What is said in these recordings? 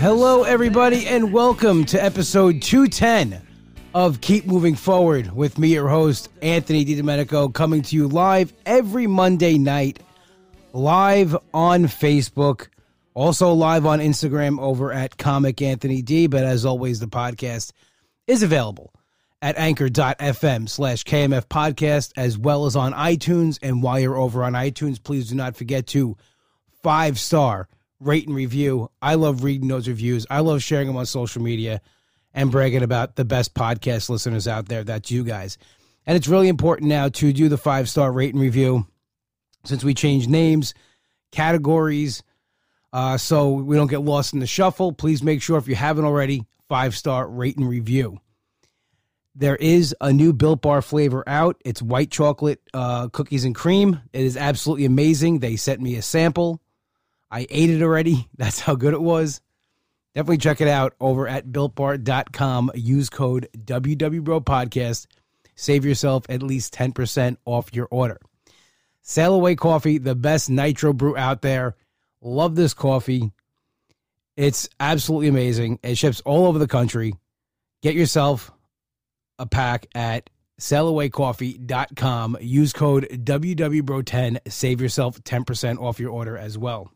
Hello, everybody, and welcome to episode 210 of Keep Moving Forward with me, your host, Anthony DiDomenico, coming to you live every Monday night, live on Facebook, also live on Instagram over at Comic Anthony D. But as always, the podcast is available at anchor.fm slash KMF podcast, as well as on iTunes. And while you're over on iTunes, please do not forget to five star rate and review. I love reading those reviews. I love sharing them on social media and bragging about the best podcast listeners out there. That's you guys. And it's really important now to do the five star rate and review since we changed names, categories, uh, so we don't get lost in the shuffle. Please make sure if you haven't already, five star rate and review. There is a new Built Bar flavor out. It's white chocolate uh, cookies and cream. It is absolutely amazing. They sent me a sample. I ate it already. That's how good it was. Definitely check it out over at builtbar.com. Use code WWBRO podcast. Save yourself at least 10% off your order. Sail Away Coffee, the best nitro brew out there. Love this coffee. It's absolutely amazing. It ships all over the country. Get yourself a pack at sailawaycoffee.com. Use code WWBRO10. Save yourself 10% off your order as well.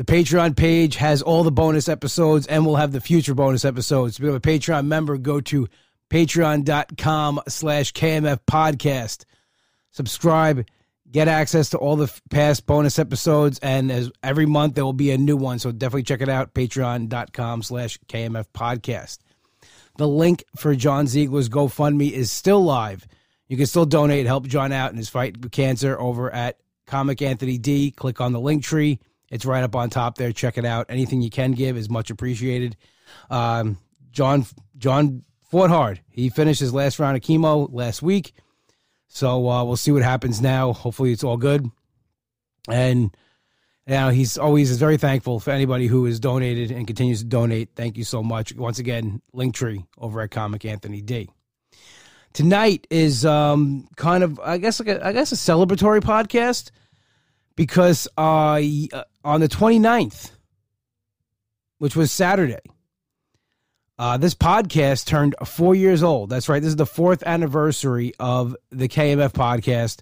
The Patreon page has all the bonus episodes and we'll have the future bonus episodes. To become a Patreon member, go to patreon.com slash KMF podcast. Subscribe, get access to all the past bonus episodes, and as every month there will be a new one. So definitely check it out, patreon.com slash KMF podcast. The link for John Ziegler's GoFundMe is still live. You can still donate, help John out in his fight with cancer over at Comic Anthony D. Click on the link tree it's right up on top there. Check it out. Anything you can give is much appreciated. Um, John John fought hard. He finished his last round of chemo last week. So uh, we'll see what happens now. Hopefully it's all good. And you know, he's always is very thankful for anybody who has donated and continues to donate. Thank you so much. Once again, Linktree over at Comic Anthony D. Tonight is um, kind of I guess like a, I guess a celebratory podcast because uh, on the 29th, which was Saturday, uh, this podcast turned four years old. That's right. This is the fourth anniversary of the KMF podcast,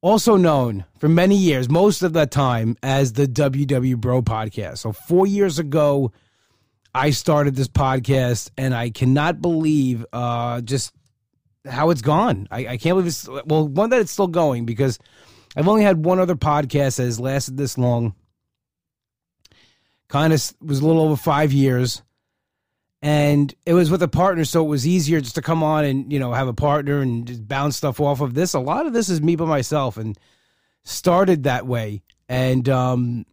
also known for many years, most of the time, as the WW Bro podcast. So, four years ago, I started this podcast, and I cannot believe uh, just how it's gone. I, I can't believe it's, well, one, that it's still going because I've only had one other podcast that has lasted this long. Kind of was a little over five years. And it was with a partner, so it was easier just to come on and, you know, have a partner and just bounce stuff off of this. A lot of this is me by myself and started that way. And um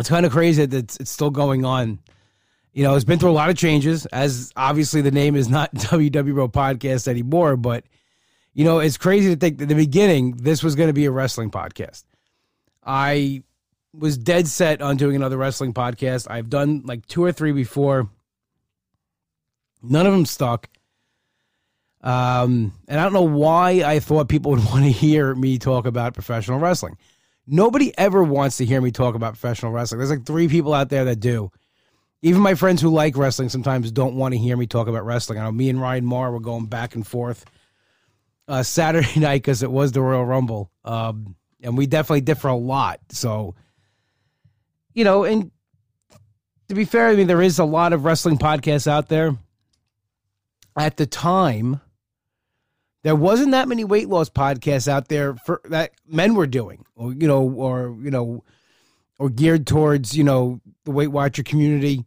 it's kind of crazy that it's, it's still going on. You know, it's been through a lot of changes, as obviously the name is not WWBro Podcast anymore, but you know, it's crazy to think that the beginning this was going to be a wrestling podcast. I was dead set on doing another wrestling podcast. I've done like two or three before. None of them stuck. Um, and I don't know why I thought people would want to hear me talk about professional wrestling. Nobody ever wants to hear me talk about professional wrestling. There's like three people out there that do. Even my friends who like wrestling sometimes don't want to hear me talk about wrestling. I know me and Ryan Marr were going back and forth uh, Saturday night because it was the Royal Rumble. Um, and we definitely differ a lot. So, you know, and to be fair, I mean, there is a lot of wrestling podcasts out there. At the time, there wasn't that many weight loss podcasts out there for that men were doing, or you know, or you know, or geared towards you know the Weight Watcher community.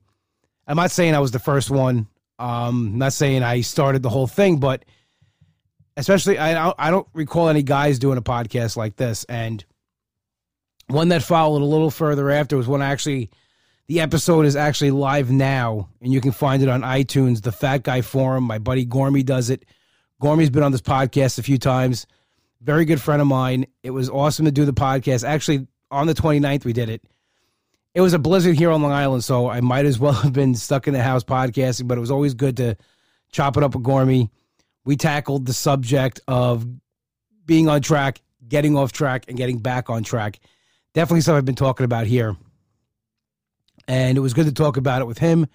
I'm not saying I was the first one. Um, I'm not saying I started the whole thing, but especially I I don't recall any guys doing a podcast like this. And one that followed a little further after was one actually the episode is actually live now, and you can find it on iTunes. The Fat Guy Forum. My buddy Gormy does it. Gormy's been on this podcast a few times. Very good friend of mine. It was awesome to do the podcast. Actually, on the 29th, we did it. It was a blizzard here on Long Island, so I might as well have been stuck in the house podcasting, but it was always good to chop it up with Gormy we tackled the subject of being on track, getting off track, and getting back on track. Definitely something I've been talking about here And it was good to talk about it with him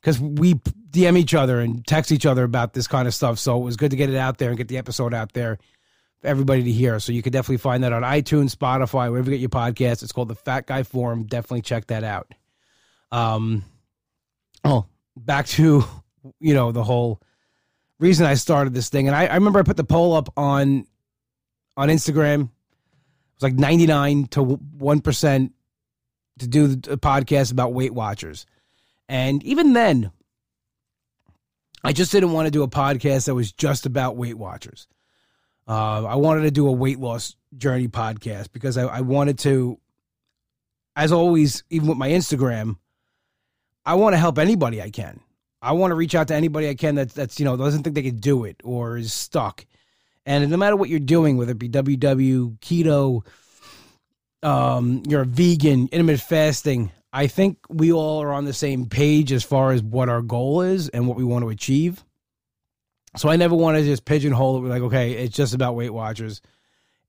because we DM each other and text each other about this kind of stuff. So it was good to get it out there and get the episode out there for everybody to hear. So you can definitely find that on iTunes, Spotify, wherever you get your podcast. It's called the Fat Guy Forum. Definitely check that out. Um, oh, back to you know the whole reason I started this thing, and I, I remember I put the poll up on on Instagram. It was like ninety nine to one percent to do the podcast about Weight Watchers. And even then, I just didn't want to do a podcast that was just about Weight Watchers. Uh, I wanted to do a weight loss journey podcast because I, I wanted to, as always, even with my Instagram, I want to help anybody I can. I want to reach out to anybody I can that's that's you know doesn't think they can do it or is stuck. And no matter what you're doing, whether it be WW, keto, um, you're a vegan, intermittent fasting, I think we all are on the same page as far as what our goal is and what we want to achieve. So I never want to just pigeonhole it like, okay, it's just about Weight Watchers.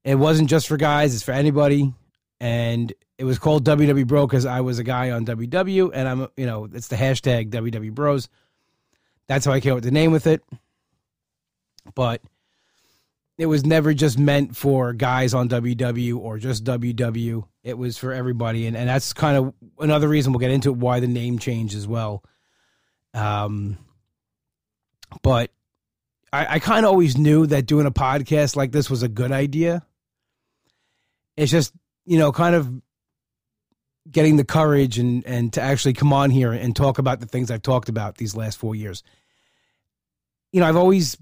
It wasn't just for guys, it's for anybody. And it was called WW Bro because I was a guy on WW and I'm, you know, it's the hashtag WW Bros. That's how I came up with the name with it. But it was never just meant for guys on WW or just WW. It was for everybody, and and that's kind of another reason we'll get into why the name changed as well. Um, but I, I kind of always knew that doing a podcast like this was a good idea. It's just you know kind of getting the courage and and to actually come on here and talk about the things I've talked about these last four years. You know, I've always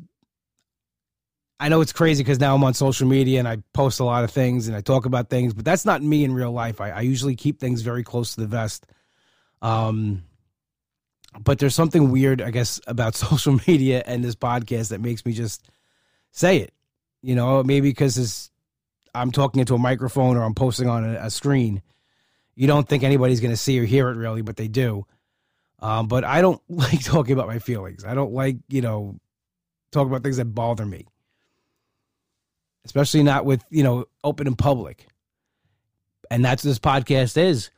I know it's crazy because now I'm on social media and I post a lot of things and I talk about things, but that's not me in real life. I, I usually keep things very close to the vest. Um, but there's something weird, I guess, about social media and this podcast that makes me just say it. You know, maybe because I'm talking into a microphone or I'm posting on a, a screen. You don't think anybody's going to see or hear it really, but they do. Um, but I don't like talking about my feelings. I don't like, you know, talk about things that bother me especially not with, you know, open in public. And that's what this podcast is.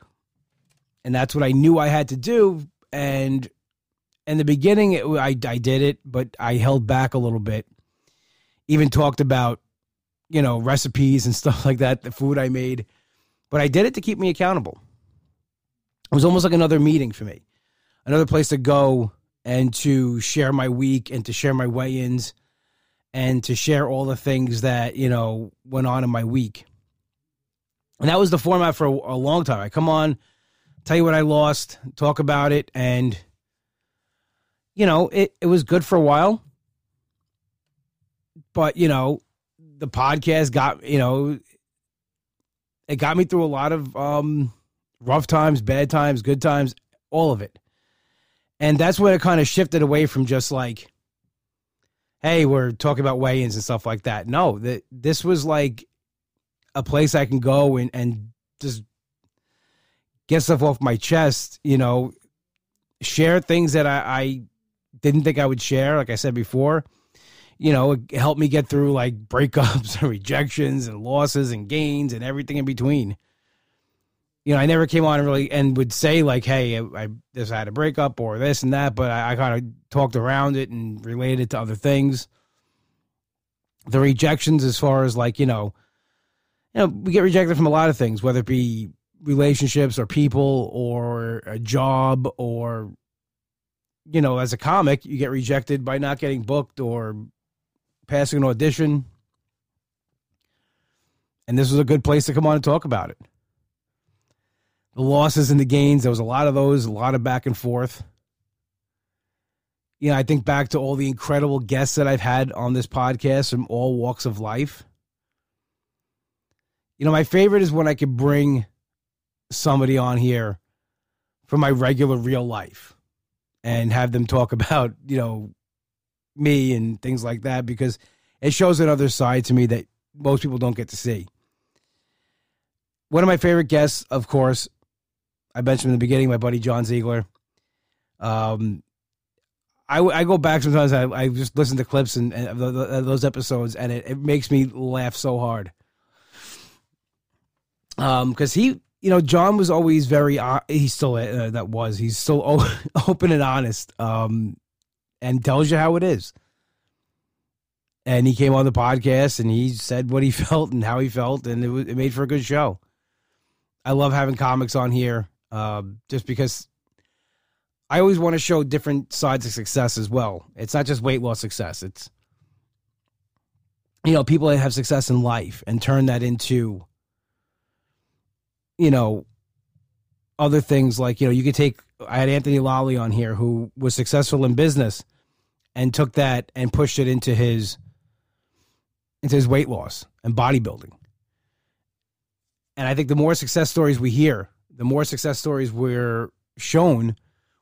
And that's what I knew I had to do. And in the beginning, it, I, I did it, but I held back a little bit. Even talked about, you know, recipes and stuff like that, the food I made. But I did it to keep me accountable. It was almost like another meeting for me, another place to go and to share my week and to share my weigh ins and to share all the things that, you know, went on in my week. And that was the format for a, long time. I come on, tell you what I lost, talk about it, and you know, it, it was good for a while. But, you know, the podcast got, you know, it got me through a lot of um rough times, bad times, good times, all of it. And that's when it kind of shifted away from just like hey, we're talking about weigh-ins and stuff like that. No, that this was like a place I can go and and just get stuff off my chest. You know, share things that I, I didn't think I would share. Like I said before, you know, it helped me get through like breakups and rejections and losses and gains and everything in between you know, I never came on really and would say like, "Hey, I just had a breakup or this and that," but I, I kind of talked around it and related it to other things. The rejections, as far as like you know, you know, we get rejected from a lot of things, whether it be relationships or people or a job or you know, as a comic, you get rejected by not getting booked or passing an audition. And this was a good place to come on and talk about it the losses and the gains. There was a lot of those, a lot of back and forth. You know, I think back to all the incredible guests that I've had on this podcast from all walks of life. You know, my favorite is when I could bring somebody on here from my regular real life and have them talk about, you know, me and things like that because it shows another side to me that most people don't get to see. One of my favorite guests, of course, I mentioned in the beginning, my buddy John Ziegler. Um, I, I go back sometimes. I, I just listen to clips and, and those episodes, and it, it makes me laugh so hard. Um, because he you know, John was always very. Uh, he still uh, that was. He's still open and honest, um, and tells you how it is. And he came on the podcast and he said what he felt and how he felt, and it, was, it made for a good show. I love having comics on here, uh, just because I always want to show different sides of success as well. It's not just weight loss success. It's you know people that have success in life and turn that into you know, other things like, you know, you could take, I had Anthony Lolly on here who was successful in business and took that and pushed it into his, into his weight loss and bodybuilding. And I think the more success stories we hear, the more success stories we're shown,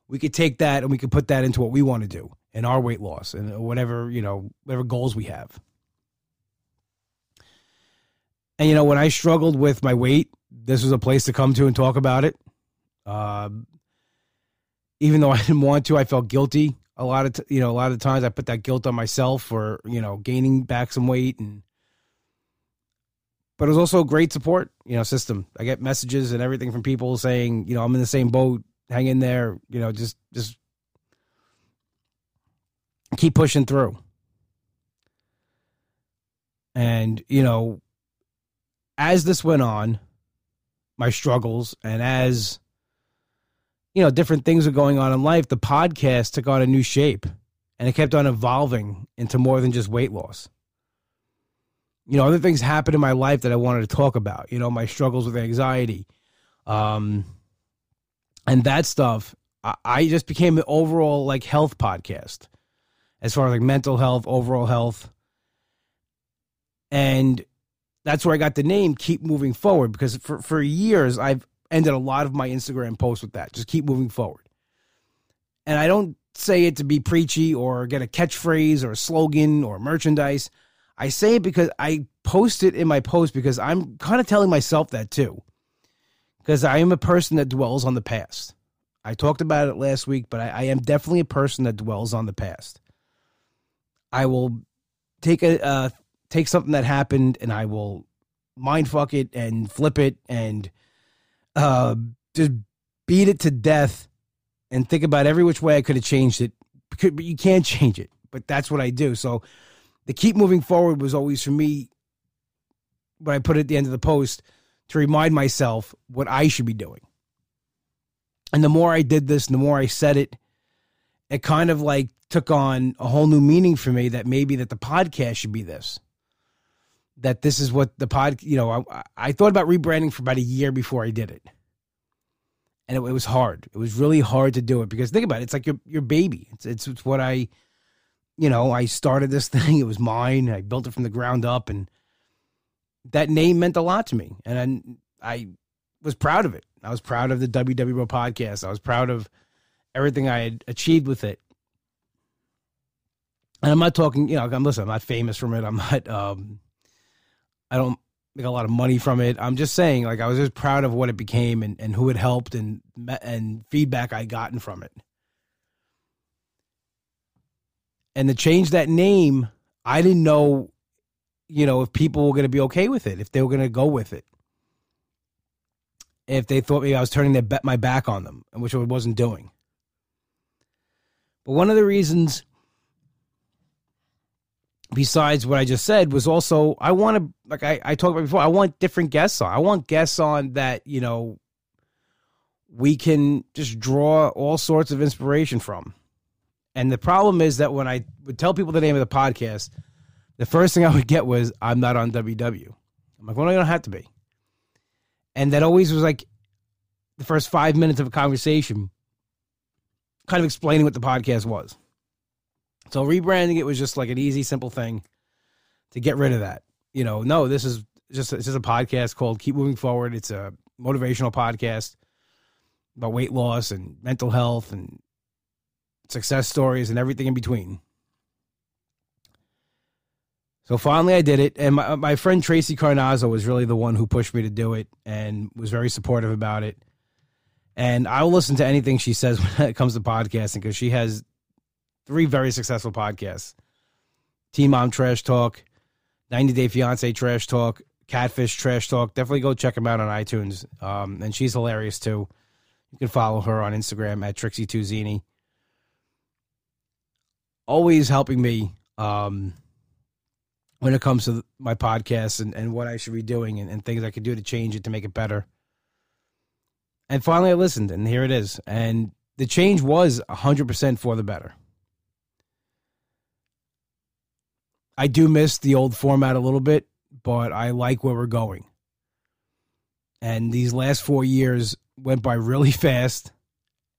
we could take that and we could put that into what we want to do in our weight loss and whatever, you know, whatever goals we have. And, you know, when I struggled with my weight, this was a place to come to and talk about it. Uh, even though I didn't want to, I felt guilty a lot of t- you know a lot of times I put that guilt on myself for you know gaining back some weight and. But it was also a great support, you know, system. I get messages and everything from people saying, you know, I'm in the same boat, hang in there, you know, just just keep pushing through. And, you know, as this went on, my struggles and as you know different things are going on in life the podcast took on a new shape and it kept on evolving into more than just weight loss. You know other things happened in my life that i wanted to talk about you know my struggles with anxiety um and that stuff i, I just became an overall like health podcast as far as like mental health overall health. And that's where I got the name Keep Moving Forward because for, for years I've ended a lot of my Instagram posts with that. Just keep moving forward. And I don't say it to be preachy or get a catchphrase or a slogan or merchandise. I say it because I post it in my post because I'm kind of telling myself that too. Because I am a person that dwells on the past. I talked about it last week, but I, I am definitely a person that dwells on the past. I will take a, a take something that happened and I will mind fuck it and flip it and uh, just beat it to death and think about every which way I could have changed it. But you can't change it. But that's what I do. So the keep moving forward was always for me when I put at the end of the post to remind myself what I should be doing. And the more I did this, the more I said it, it kind of like took on a whole new meaning for me that maybe that the podcast should be this that this is what the pod, you know, I, I thought about rebranding for about a year before I did it. And it, it, was hard. It was really hard to do it because think about it. It's like your, your baby. It's, it's, it's what I, you know, I started this thing. It was mine. I built it from the ground up and that name meant a lot to me. And I, I was proud of it. I was proud of the WW podcast. I was proud of everything I had achieved with it. And I'm not talking, you know, I'm listen, I'm not famous from it. I'm not um, I don't make a lot of money from it. I'm just saying, like, I was just proud of what it became and, and who it helped and and feedback I gotten from it. And to change that name, I didn't know, you know, if people were going to be okay with it, if they were going to go with it, if they thought maybe I was turning their bet my back on them, which I wasn't doing. But one of the reasons besides what I just said was also I want to like I, I talked about before, I want different guests on. I want guests on that, you know, we can just draw all sorts of inspiration from. And the problem is that when I would tell people the name of the podcast, the first thing I would get was I'm not on WW. I'm like, well, I don't have to be. And that always was like the first five minutes of a conversation, kind of explaining what the podcast was. So rebranding it was just like an easy, simple thing to get rid of that. You know, no, this is just it's just a podcast called Keep Moving Forward. It's a motivational podcast about weight loss and mental health and success stories and everything in between. So finally, I did it, and my my friend Tracy Carnazzo was really the one who pushed me to do it and was very supportive about it. And I'll listen to anything she says when it comes to podcasting because she has three very successful podcasts Teen Mom Trash Talk, 90 Day Fiance Trash Talk, Catfish Trash Talk. Definitely go check them out on iTunes. Um, and she's hilarious too. You can follow her on Instagram at Trixie2Zini. Always helping me um, when it comes to my podcast and, and what I should be doing and, and things I could do to change it to make it better. And finally, I listened, and here it is. And the change was 100% for the better. I do miss the old format a little bit, but I like where we're going. And these last four years went by really fast,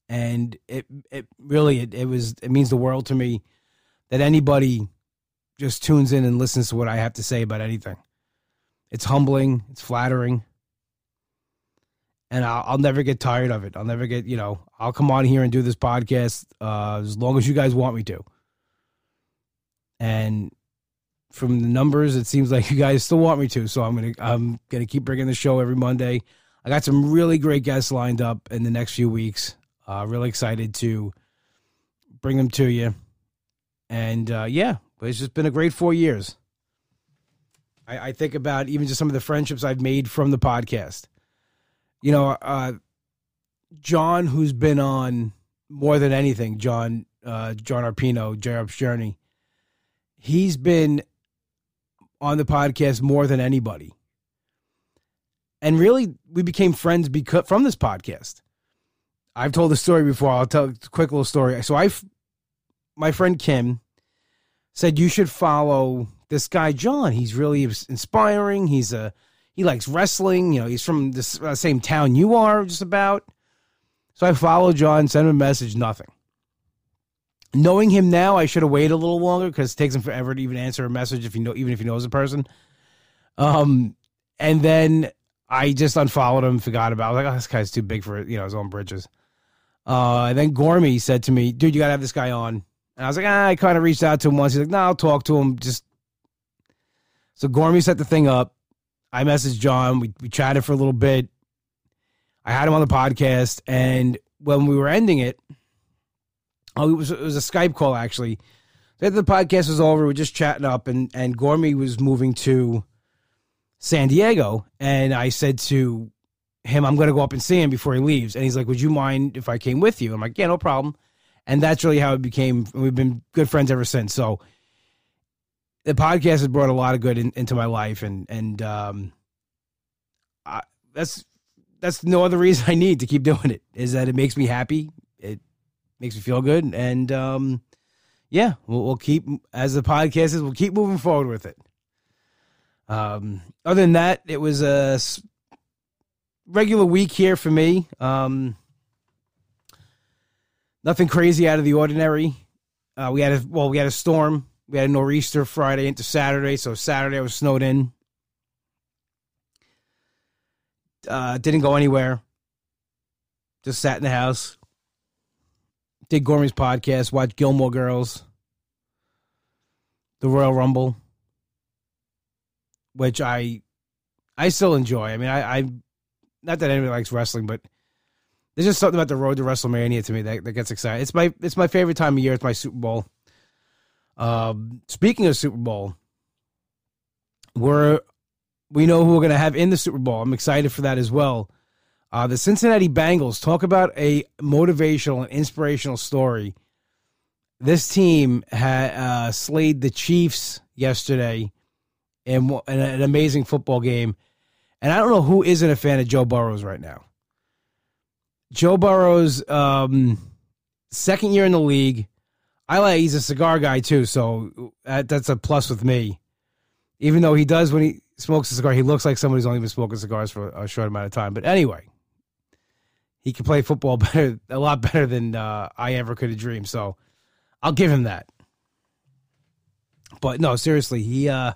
and it it really it, it was it means the world to me that anybody just tunes in and listens to what I have to say about anything. It's humbling, it's flattering, and I'll, I'll, never get tired of it. I'll never get, you know, I'll come on here and do this podcast uh, as long as you guys want me to. And from the numbers, it seems like you guys still want me to. So I'm gonna I'm gonna keep bringing the show every Monday. I got some really great guests lined up in the next few weeks. Uh, really excited to bring them to you. And uh, yeah, it's just been a great four years. I, I think about even just some of the friendships I've made from the podcast. You know, uh, John, who's been on more than anything, John uh, John Arpino, J. Journey. He's been on the podcast more than anybody. And really, we became friends because from this podcast. I've told the story before. I'll tell a quick little story. So I, my friend Kim, said you should follow this guy John. He's really inspiring. He's a he likes wrestling. You know, he's from the uh, same town you are, just about. So I followed John, sent him a message, nothing. Knowing him now, I should have waited a little longer because it takes him forever to even answer a message if you know, even if he knows a person. Um, and then I just unfollowed him, forgot about. It. I was like, oh, this guy's too big for you know his own britches. Uh, and then Gormy said to me, "Dude, you gotta have this guy on." And I was like, ah, I kind of reached out to him once. He's like, "No, I'll talk to him." Just so Gormy set the thing up. I messaged John. We we chatted for a little bit. I had him on the podcast, and when we were ending it, Oh, it was it was a Skype call actually. After the podcast was over, we are just chatting up, and and Gormy was moving to San Diego, and I said to him, "I'm going to go up and see him before he leaves." And he's like, "Would you mind if I came with you?" I'm like, "Yeah, no problem." And that's really how it became. We've been good friends ever since. So the podcast has brought a lot of good in, into my life, and and um, I, that's that's no other reason I need to keep doing it. Is that it makes me happy. Makes me feel good. And um, yeah, we'll, we'll, keep as the podcast is. We'll keep moving forward with it. Um, other than that, it was a regular week here for me. Um, nothing crazy out of the ordinary. Uh, we had a well, we had a storm. We had a nor'easter Friday into Saturday, so Saturday was snowed in. Uh, didn't go anywhere. Just sat in the house did Gormy's podcast, watch Gilmore Girls, the Royal Rumble, which I I still enjoy. I mean, I, I not that anybody likes wrestling, but there's just something about the road to WrestleMania to me that, that gets excited. It's my it's my favorite time of year. It's my Super Bowl. Um, speaking of Super Bowl, we're we know who we're to have in the Super Bowl. I'm excited for that as well. Uh, the Cincinnati Bengals talk about a motivational and inspirational story. This team had uh, slayed the Chiefs yesterday in, in an amazing football game. And I don't know who isn't a fan of Joe Burrows right now. Joe Burrows, um, second year in the league. I like he's a cigar guy too, so that, that's a plus with me. Even though he does when he smokes a cigar, he looks like somebody who's only been smoking cigars for a short amount of time. But anyway, he can play football better, a lot better than uh, I ever could have dreamed. So I'll give him that. But no, seriously, he uh,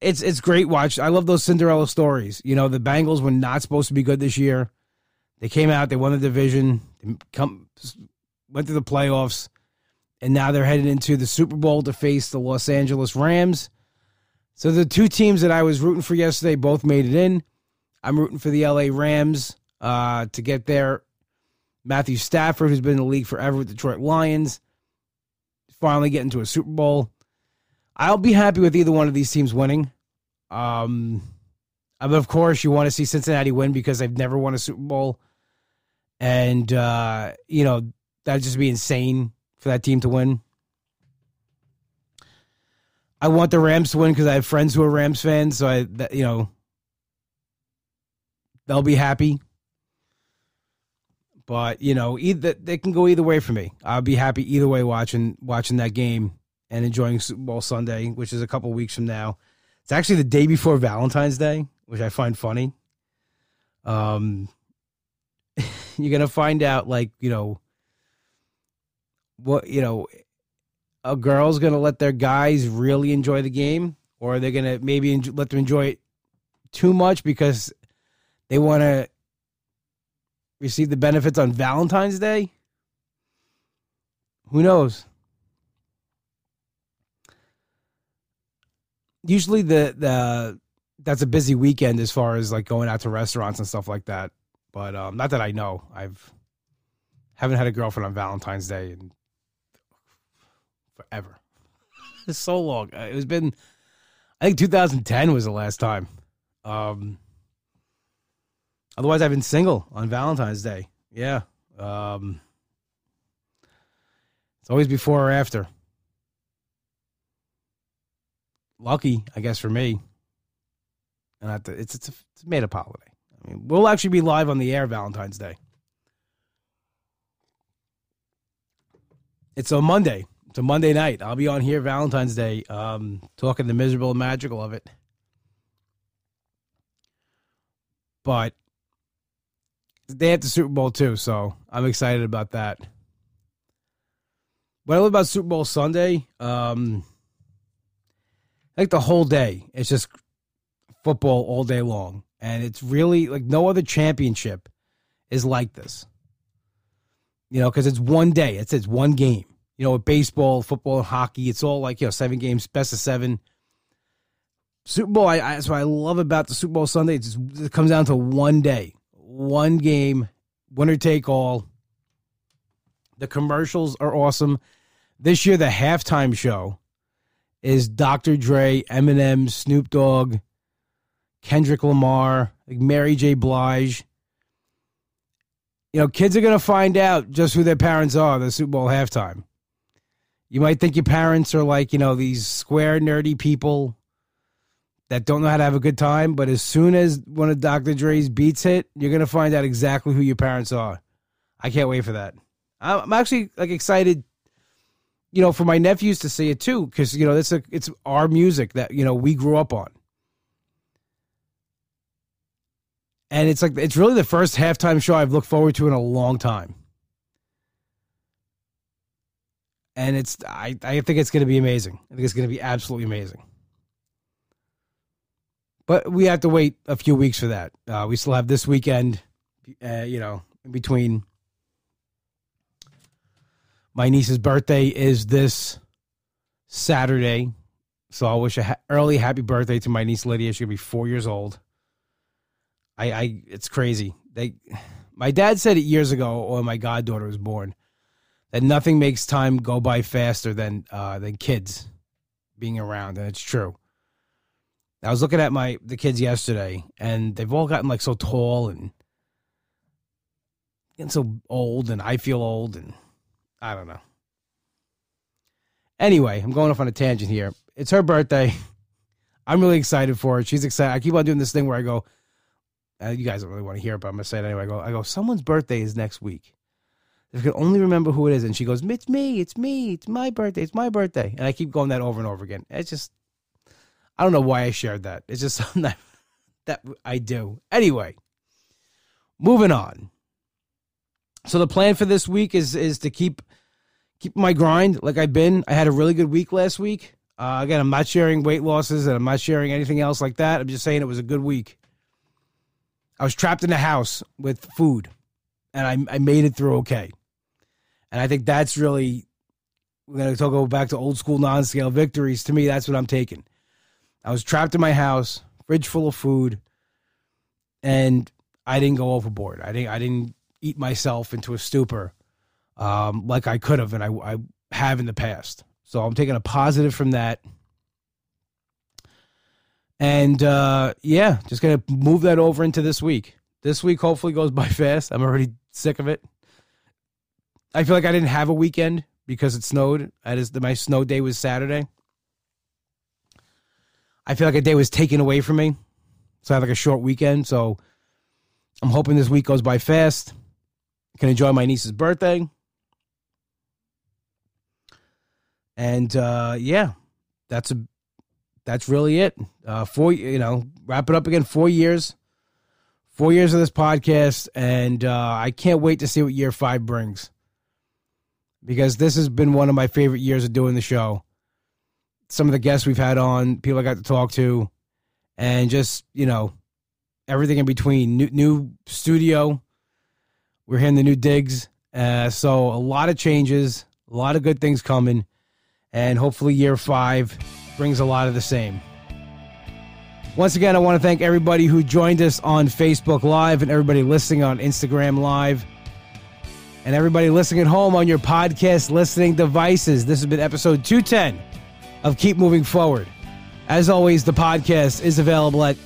it's it's great watch. I love those Cinderella stories. You know, the Bengals were not supposed to be good this year. They came out, they won the division, they come went to the playoffs, and now they're headed into the Super Bowl to face the Los Angeles Rams. So the two teams that I was rooting for yesterday both made it in. I'm rooting for the LA Rams uh, to get there. Matthew Stafford, who's been in the league forever with Detroit Lions, finally getting to a Super Bowl. I'll be happy with either one of these teams winning. Um, of course, you want to see Cincinnati win because they've never won a Super Bowl, and uh, you know that'd just be insane for that team to win. I want the Rams to win because I have friends who are Rams fans, so I, you know, they'll be happy. But you know, either they can go either way for me. I'll be happy either way watching watching that game and enjoying Super Bowl Sunday, which is a couple weeks from now. It's actually the day before Valentine's Day, which I find funny. Um, you're gonna find out, like you know, what you know, a girl's gonna let their guys really enjoy the game, or they're gonna maybe enjoy, let them enjoy it too much because they want to receive the benefits on Valentine's Day. Who knows? Usually the the that's a busy weekend as far as like going out to restaurants and stuff like that. But um, not that I know. I've haven't had a girlfriend on Valentine's Day in forever. it's so long. Uh, it was been I think 2010 was the last time. Um, otherwise, I've been single on Valentine's Day. Yeah. Um, it's always before or after. Lucky, I guess, for me. And it's it's a, it's made up holiday. I mean, we'll actually be live on the air Valentine's Day. It's a Monday. It's a Monday night. I'll be on here Valentine's Day, um, talking the miserable and magical of it. But they have the Super Bowl too, so I'm excited about that. What I love about Super Bowl Sunday, um, like the whole day, it's just football all day long. And it's really like no other championship is like this. You know, because it's one day, it's it's one game. You know, with baseball, football, and hockey, it's all like, you know, seven games, best of seven. Super Bowl, I, I, that's what I love about the Super Bowl Sunday. Just, it comes down to one day, one game, winner take all. The commercials are awesome. This year, the halftime show is Dr. Dre, Eminem, Snoop Dogg, Kendrick Lamar, Mary J. Blige. You know, kids are going to find out just who their parents are the Super Bowl halftime. You might think your parents are like, you know, these square, nerdy people that don't know how to have a good time, but as soon as one of Dr. Dre's beats hit, you're to find out exactly who your parents are. I can't wait for that. I'm actually like excited you know, for my nephews to see it too, because you know, it's a it's our music that you know we grew up on. And it's like it's really the first halftime show I've looked forward to in a long time. And it's I, I think it's gonna be amazing. I think it's gonna be absolutely amazing. But we have to wait a few weeks for that. Uh, we still have this weekend, uh, you know, in between. My niece's birthday is this Saturday, so I wish a ha- early happy birthday to my niece Lydia. She's gonna be four years old. I, I it's crazy. They, my dad said it years ago when my goddaughter was born, that nothing makes time go by faster than uh, than kids being around, and it's true. I was looking at my the kids yesterday, and they've all gotten like so tall and getting so old, and I feel old, and I don't know. Anyway, I'm going off on a tangent here. It's her birthday. I'm really excited for it. She's excited. I keep on doing this thing where I go, uh, you guys don't really want to hear it, but I'm gonna say it anyway. I go, I go, someone's birthday is next week. If I can only remember who it is, and she goes, "It's me, it's me, it's my birthday, it's my birthday," and I keep going that over and over again. It's just, I don't know why I shared that. It's just something that that I do. Anyway, moving on. So the plan for this week is is to keep keep my grind like I've been. I had a really good week last week. Uh, again, I'm not sharing weight losses and I'm not sharing anything else like that. I'm just saying it was a good week. I was trapped in the house with food, and I I made it through okay. And I think that's really we're gonna talk go back to old school non scale victories. To me, that's what I'm taking. I was trapped in my house, fridge full of food, and I didn't go overboard. I didn't I didn't eat myself into a stupor um, like I could have, and I, I have in the past. So I'm taking a positive from that. And uh, yeah, just gonna move that over into this week. This week hopefully goes by fast. I'm already sick of it. I feel like I didn't have a weekend because it snowed. I just my snow day was Saturday. I feel like a day was taken away from me. So I had like a short weekend. So I'm hoping this week goes by fast. I can enjoy my niece's birthday. And uh, yeah, that's a that's really it. Uh, four, you know, wrap it up again. Four years, four years of this podcast, and uh, I can't wait to see what year five brings. Because this has been one of my favorite years of doing the show. Some of the guests we've had on, people I got to talk to, and just you know, everything in between. New, new studio. We're hitting the new digs, uh, so a lot of changes, a lot of good things coming, and hopefully year five brings a lot of the same. Once again, I want to thank everybody who joined us on Facebook Live and everybody listening on Instagram Live and everybody listening at home on your podcast listening devices. This has been episode 210 of Keep Moving Forward. As always, the podcast is available at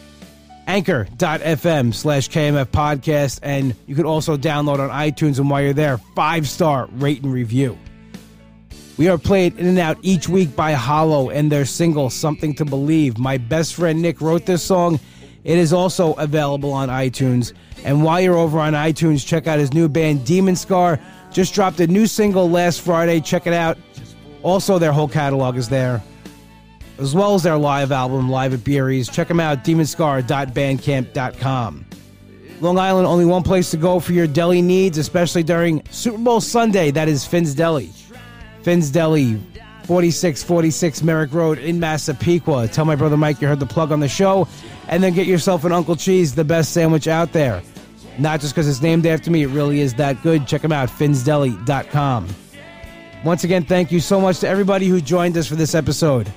anchor.fm slash KMF podcast, and you can also download on iTunes. And while you're there, five star rate and review. We are played in and out each week by Hollow and their single, Something to Believe. My best friend Nick wrote this song. It is also available on iTunes. And while you're over on iTunes, check out his new band, Demon Scar. Just dropped a new single last Friday. Check it out. Also, their whole catalog is there, as well as their live album, Live at Beery's. Check them out, demonscar.bandcamp.com. Long Island, only one place to go for your deli needs, especially during Super Bowl Sunday. That is Finn's Deli. Finn's Deli, 4646 Merrick Road in Massapequa. Tell my brother Mike you heard the plug on the show, and then get yourself an Uncle Cheese, the best sandwich out there. Not just because it's named after me, it really is that good. Check them out, finnsdeli.com. Once again, thank you so much to everybody who joined us for this episode.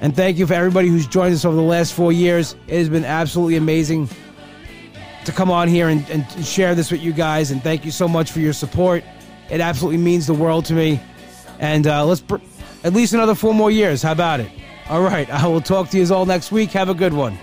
And thank you for everybody who's joined us over the last four years. It has been absolutely amazing to come on here and, and share this with you guys. And thank you so much for your support. It absolutely means the world to me. And uh, let's at least another four more years. How about it? All right. I will talk to you all next week. Have a good one.